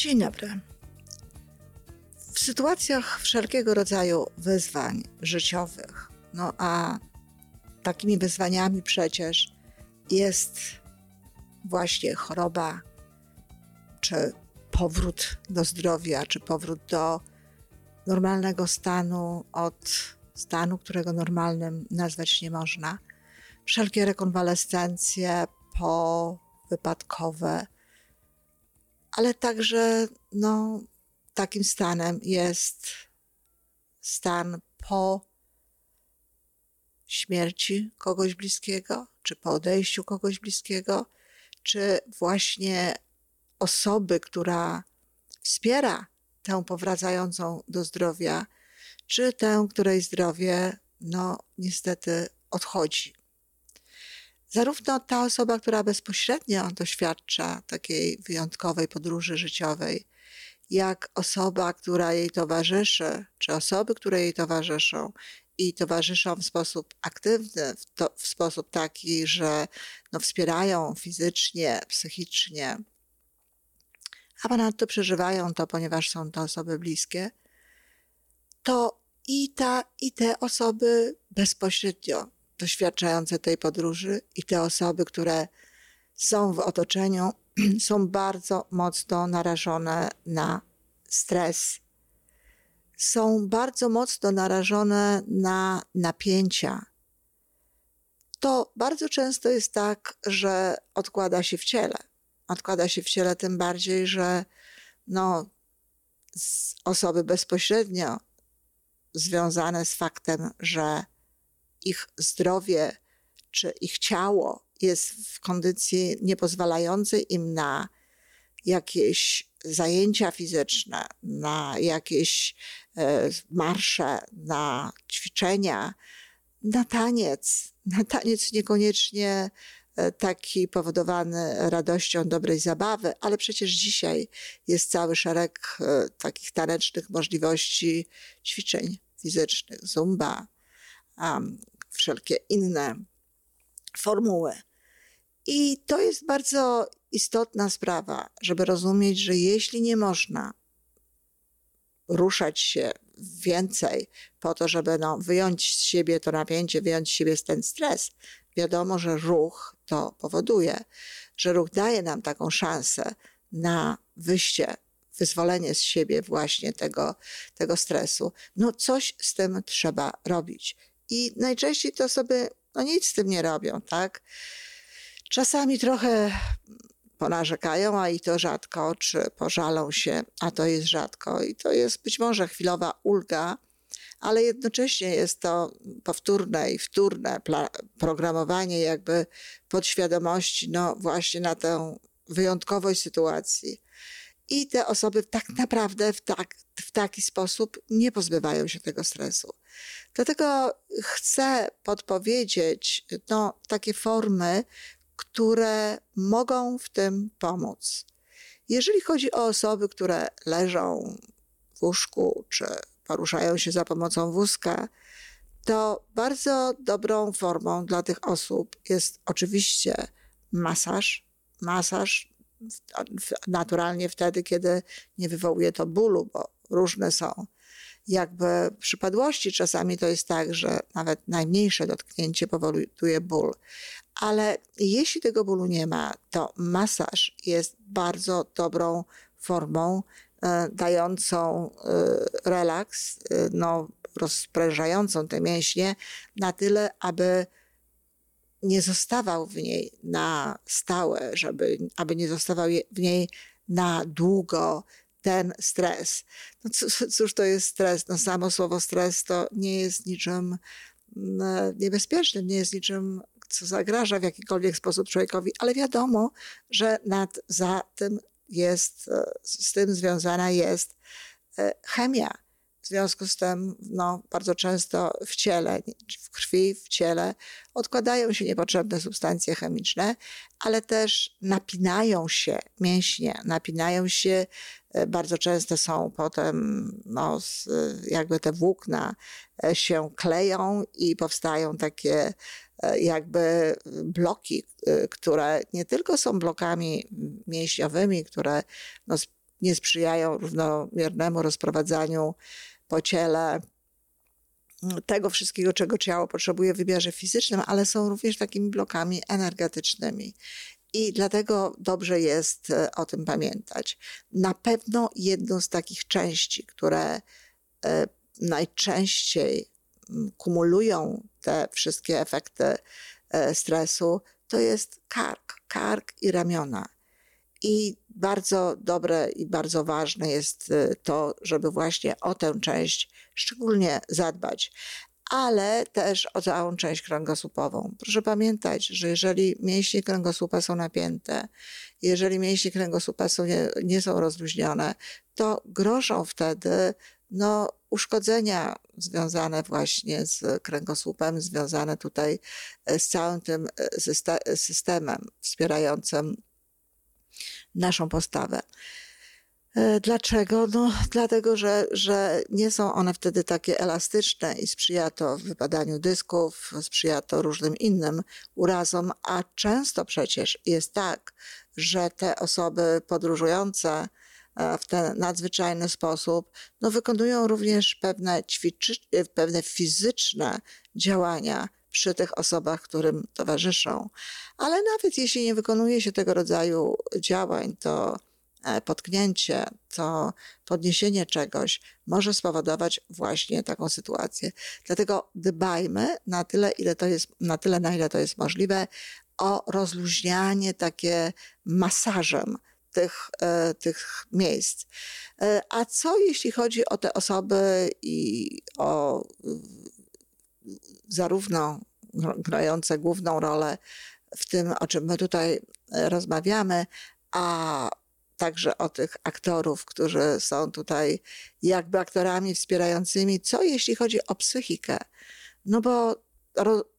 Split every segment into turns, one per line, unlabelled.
Dzień dobry. W sytuacjach wszelkiego rodzaju wyzwań życiowych, no a takimi wyzwaniami przecież jest właśnie choroba, czy powrót do zdrowia, czy powrót do normalnego stanu od stanu, którego normalnym nazwać nie można. Wszelkie rekonwalescencje powypadkowe, ale także no, takim stanem jest stan po śmierci kogoś bliskiego, czy po odejściu kogoś bliskiego, czy właśnie osoby, która wspiera tę powracającą do zdrowia, czy tę, której zdrowie, no niestety odchodzi. Zarówno ta osoba, która bezpośrednio doświadcza takiej wyjątkowej podróży życiowej, jak osoba, która jej towarzyszy, czy osoby, które jej towarzyszą i towarzyszą w sposób aktywny, w, to, w sposób taki, że no, wspierają fizycznie, psychicznie, a ponadto przeżywają to, ponieważ są to osoby bliskie, to i ta, i te osoby bezpośrednio doświadczające tej podróży, i te osoby, które są w otoczeniu, są bardzo mocno narażone na stres. Są bardzo mocno narażone na napięcia. To bardzo często jest tak, że odkłada się w ciele. Odkłada się w ciele tym bardziej, że no, osoby bezpośrednio związane z faktem, że ich zdrowie czy ich ciało jest w kondycji niepozwalającej im na jakieś zajęcia fizyczne, na jakieś e, marsze, na ćwiczenia, na taniec. Na taniec niekoniecznie e, taki powodowany radością dobrej zabawy, ale przecież dzisiaj jest cały szereg e, takich tanecznych możliwości ćwiczeń fizycznych, zumba, um, wszelkie inne formuły. I to jest bardzo istotna sprawa, żeby rozumieć, że jeśli nie można ruszać się więcej po to, żeby no, wyjąć z siebie to napięcie, wyjąć z siebie ten stres, wiadomo, że ruch to powoduje, że ruch daje nam taką szansę na wyjście, wyzwolenie z siebie właśnie tego, tego stresu. No coś z tym trzeba robić. I najczęściej to osoby no nic z tym nie robią, tak? Czasami trochę ponarzekają, a i to rzadko, czy pożalą się, a to jest rzadko. I to jest być może chwilowa ulga, ale jednocześnie jest to powtórne i wtórne programowanie jakby podświadomości, no właśnie na tę wyjątkowość sytuacji. I te osoby tak naprawdę w, tak, w taki sposób nie pozbywają się tego stresu. Dlatego chcę podpowiedzieć no, takie formy, które mogą w tym pomóc. Jeżeli chodzi o osoby, które leżą w łóżku czy poruszają się za pomocą wózka, to bardzo dobrą formą dla tych osób jest oczywiście masaż. Masaż naturalnie wtedy, kiedy nie wywołuje to bólu, bo różne są jakby przypadłości. Czasami to jest tak, że nawet najmniejsze dotknięcie powoduje ból. Ale jeśli tego bólu nie ma, to masaż jest bardzo dobrą formą e, dającą e, relaks, e, no, rozprężającą te mięśnie na tyle, aby nie zostawał w niej na stałe, żeby, aby nie zostawał w niej na długo ten stres. No cóż to jest stres? No samo słowo stres to nie jest niczym mm, niebezpiecznym, nie jest niczym, co zagraża w jakikolwiek sposób człowiekowi, ale wiadomo, że nad, za tym jest, e, z tym związana jest e, chemia. Związku z tym, no, bardzo często w ciele, w krwi, w ciele odkładają się niepotrzebne substancje chemiczne, ale też napinają się mięśnie, napinają się, e, bardzo często są potem, no, jakby te włókna e, się kleją i powstają takie e, jakby bloki, które nie tylko są blokami mięśniowymi, które no, nie sprzyjają równomiernemu rozprowadzaniu po ciele tego wszystkiego, czego ciało potrzebuje w wymiarze fizycznym, ale są również takimi blokami energetycznymi. I dlatego dobrze jest e, o tym pamiętać. Na pewno jedną z takich części, które e, najczęściej kumulują te wszystkie efekty e, stresu, to jest kark, kark i ramiona. I bardzo dobre i bardzo ważne jest to, żeby właśnie o tę część szczególnie zadbać ale też o całą część kręgosłupową. Proszę pamiętać, że jeżeli mięśnie kręgosłupa są napięte, jeżeli mięśnie kręgosłupa są nie, nie są rozluźnione, to grożą wtedy no, uszkodzenia związane właśnie z kręgosłupem, związane tutaj e, z całym tym e, systemem wspierającym naszą postawę. E, dlaczego? No, dlatego, że, że nie są one wtedy takie elastyczne i sprzyja to wypadaniu dysków, sprzyja to różnym innym urazom, a często przecież jest tak, że te osoby podróżujące e, w ten nadzwyczajny sposób no, wykonują również pewne, ćwiczy, e, pewne fizyczne działania przy tych osobach, którym towarzyszą. Ale nawet jeśli nie wykonuje się tego rodzaju działań, to E, potknięcie, to podniesienie czegoś może spowodować właśnie taką sytuację. Dlatego dbajmy na tyle, ile to jest, na tyle, na ile to jest możliwe, o rozluźnianie takie masażem tych, e, tych miejsc. E, a co jeśli chodzi o te osoby i o zarówno grające główną rolę w tym, o czym my tutaj rozmawiamy, a także o tych aktorów, którzy są tutaj jakby aktorami wspierającymi. Co jeśli chodzi o psychikę? No bo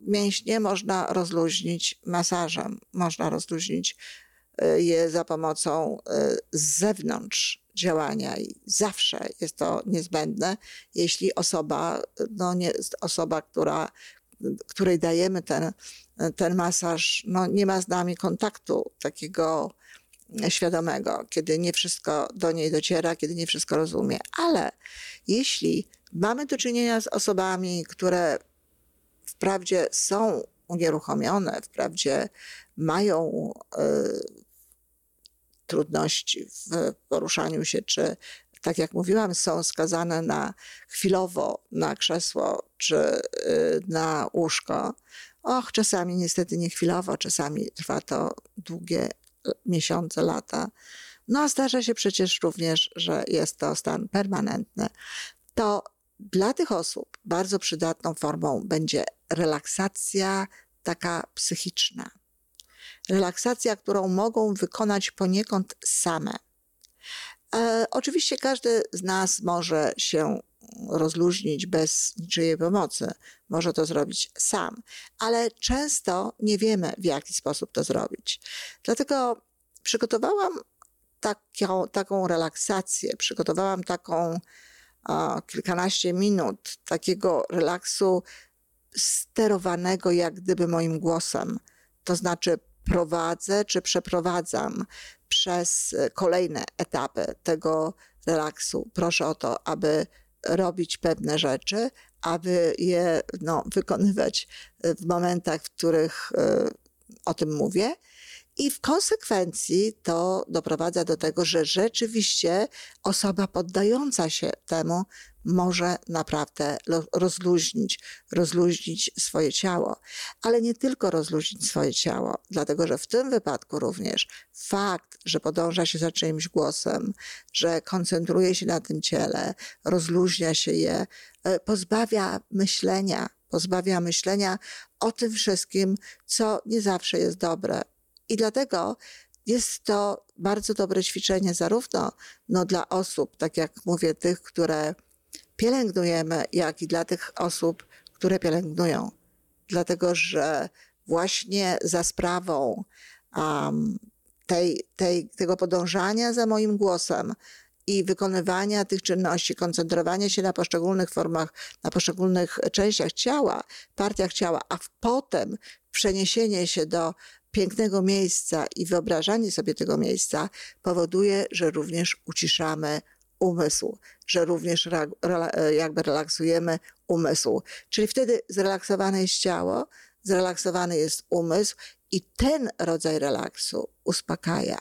mięśnie można rozluźnić masażem, można rozluźnić je za pomocą y, z zewnątrz działania i zawsze jest to niezbędne, jeśli osoba, no nie, osoba, która, której dajemy ten, ten masaż, no nie ma z nami kontaktu takiego świadomego, kiedy nie wszystko do niej dociera, kiedy nie wszystko rozumie. Ale jeśli mamy do czynienia z osobami, które wprawdzie są unieruchomione, wprawdzie mają y, trudności w poruszaniu się, czy tak jak mówiłam, są skazane na chwilowo na krzesło czy y, na łóżko. Och, czasami niestety nie chwilowo, czasami trwa to długie miesiące, lata. No a zdarza się przecież również, że jest to stan permanentny. To dla tych osób bardzo przydatną formą będzie relaksacja taka psychiczna. Relaksacja, którą mogą wykonać poniekąd same. E, oczywiście każdy z nas może się rozluźnić bez niczyjej pomocy. Może to zrobić sam, ale często nie wiemy, w jaki sposób to zrobić. Dlatego przygotowałam taką, taką relaksację, przygotowałam taką o, kilkanaście minut takiego relaksu sterowanego jak gdyby moim głosem. To znaczy prowadzę czy przeprowadzam przez kolejne etapy tego relaksu. Proszę o to, aby robić pewne rzeczy, aby je no, wykonywać w momentach, w których e, o tym mówię. I w konsekwencji to doprowadza do tego, że rzeczywiście osoba poddająca się temu może naprawdę rozluźnić, rozluźnić swoje ciało. Ale nie tylko rozluźnić swoje ciało, dlatego że w tym wypadku również fakt, że podąża się za czyimś głosem, że koncentruje się na tym ciele, rozluźnia się je, e, pozbawia myślenia, pozbawia myślenia o tym wszystkim, co nie zawsze jest dobre. I dlatego jest to bardzo dobre ćwiczenie zarówno no, dla osób, tak jak mówię, tych, które pielęgnujemy, jak i dla tych osób, które pielęgnują. Dlatego, że właśnie za sprawą um, tej, tej, tego podążania za moim głosem i wykonywania tych czynności, koncentrowania się na poszczególnych formach, na poszczególnych częściach ciała, partiach ciała, a potem przeniesienie się do pięknego miejsca i wyobrażanie sobie tego miejsca powoduje, że również uciszamy umysł, że również jakby relaksujemy umysł. Czyli wtedy zrelaksowane jest ciało, zrelaksowany jest umysł i ten rodzaj relaksu uspokaja.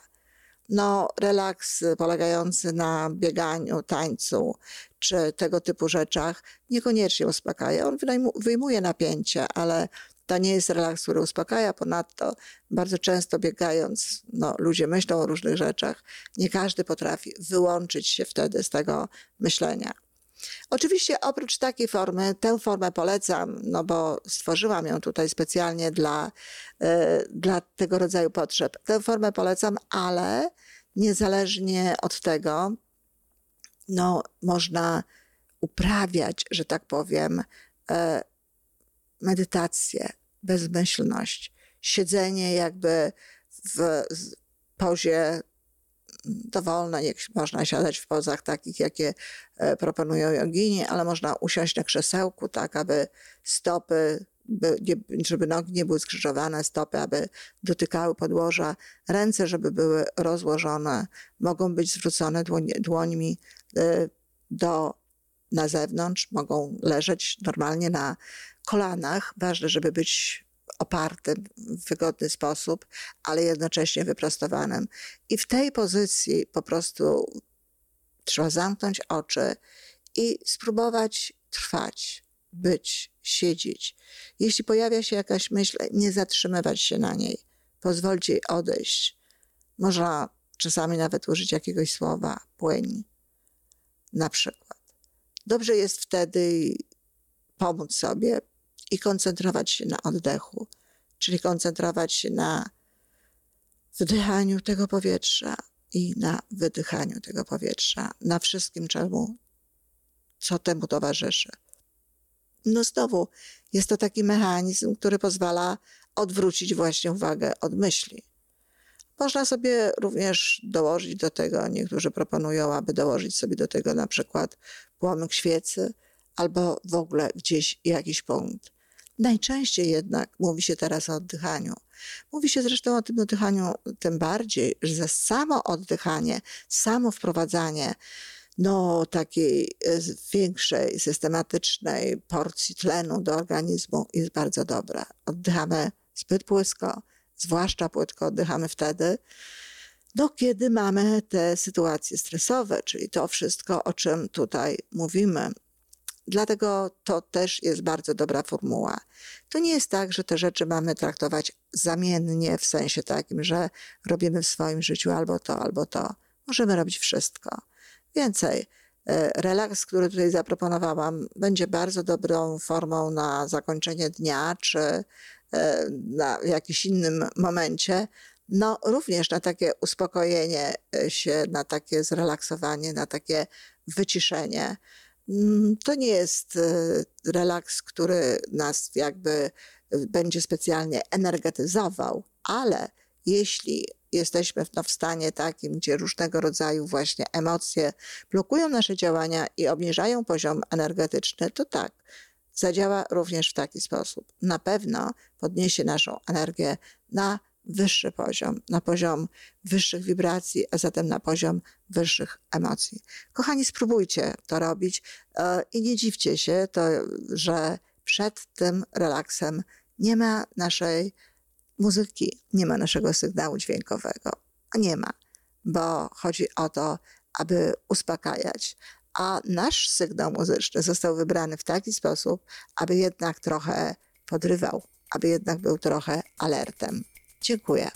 No, relaks polegający na bieganiu, tańcu czy tego typu rzeczach niekoniecznie uspokaja. On wyjmuje napięcie, ale to nie jest relaks, który uspokaja. Ponadto bardzo często biegając, no, ludzie myślą o różnych rzeczach. Nie każdy potrafi wyłączyć się wtedy z tego myślenia. Oczywiście oprócz takiej formy, tę formę polecam, no bo stworzyłam ją tutaj specjalnie dla, e, dla tego rodzaju potrzeb. Tę formę polecam, ale niezależnie od tego, no, można uprawiać, że tak powiem, e, medytację, bezmyślność, siedzenie jakby w pozie dowolne, nie można siadać w pozach takich, jakie e, proponują jogini, ale można usiąść na krzesełku, tak aby stopy, żeby nogi nie były skrzyżowane, stopy, aby dotykały podłoża, ręce, żeby były rozłożone, mogą być zwrócone dłoń, dłońmi e, do, na zewnątrz, mogą leżeć normalnie na kolanach. Ważne, żeby być opartym w wygodny sposób, ale jednocześnie wyprostowanym. I w tej pozycji po prostu trzeba zamknąć oczy i spróbować trwać, być, siedzieć. Jeśli pojawia się jakaś myśl, nie zatrzymywać się na niej, pozwolić jej odejść. Można czasami nawet użyć jakiegoś słowa, płyń, na przykład. Dobrze jest wtedy pomóc sobie, i koncentrować się na oddechu, czyli koncentrować się na wdychaniu tego powietrza i na wydychaniu tego powietrza, na wszystkim, czemu, co temu towarzyszy. No znowu, jest to taki mechanizm, który pozwala odwrócić właśnie uwagę od myśli. Można sobie również dołożyć do tego, niektórzy proponują, aby dołożyć sobie do tego na przykład płomyk świecy albo w ogóle gdzieś jakiś punkt. Najczęściej jednak mówi się teraz o oddychaniu. Mówi się zresztą o tym oddychaniu tym bardziej, że samo oddychanie, samo wprowadzanie no, takiej e, większej, systematycznej porcji tlenu do organizmu jest bardzo dobre. Oddychamy zbyt płytko, zwłaszcza płytko oddychamy wtedy, no, kiedy mamy te sytuacje stresowe, czyli to wszystko, o czym tutaj mówimy. Dlatego to też jest bardzo dobra formuła. To nie jest tak, że te rzeczy mamy traktować zamiennie, w sensie takim, że robimy w swoim życiu albo to, albo to. Możemy robić wszystko. Więcej, e, relaks, który tutaj zaproponowałam, będzie bardzo dobrą formą na zakończenie dnia, czy e, na jakimś innym momencie. No, również na takie uspokojenie się, na takie zrelaksowanie, na takie wyciszenie. Mm, to nie jest e, relaks, który nas jakby e, będzie specjalnie energetyzował, ale jeśli jesteśmy w stanie takim, gdzie różnego rodzaju właśnie emocje blokują nasze działania i obniżają poziom energetyczny, to tak, zadziała również w taki sposób. Na pewno podniesie naszą energię na wyższy poziom, na poziom wyższych wibracji, a zatem na poziom wyższych emocji. Kochani, spróbujcie to robić e, i nie dziwcie się, to, że przed tym relaksem nie ma naszej muzyki, nie ma naszego sygnału dźwiękowego. A nie ma, bo chodzi o to, aby uspokajać. A nasz sygnał muzyczny został wybrany w taki sposób, aby jednak trochę podrywał, aby jednak był trochę alertem. Dziękuję.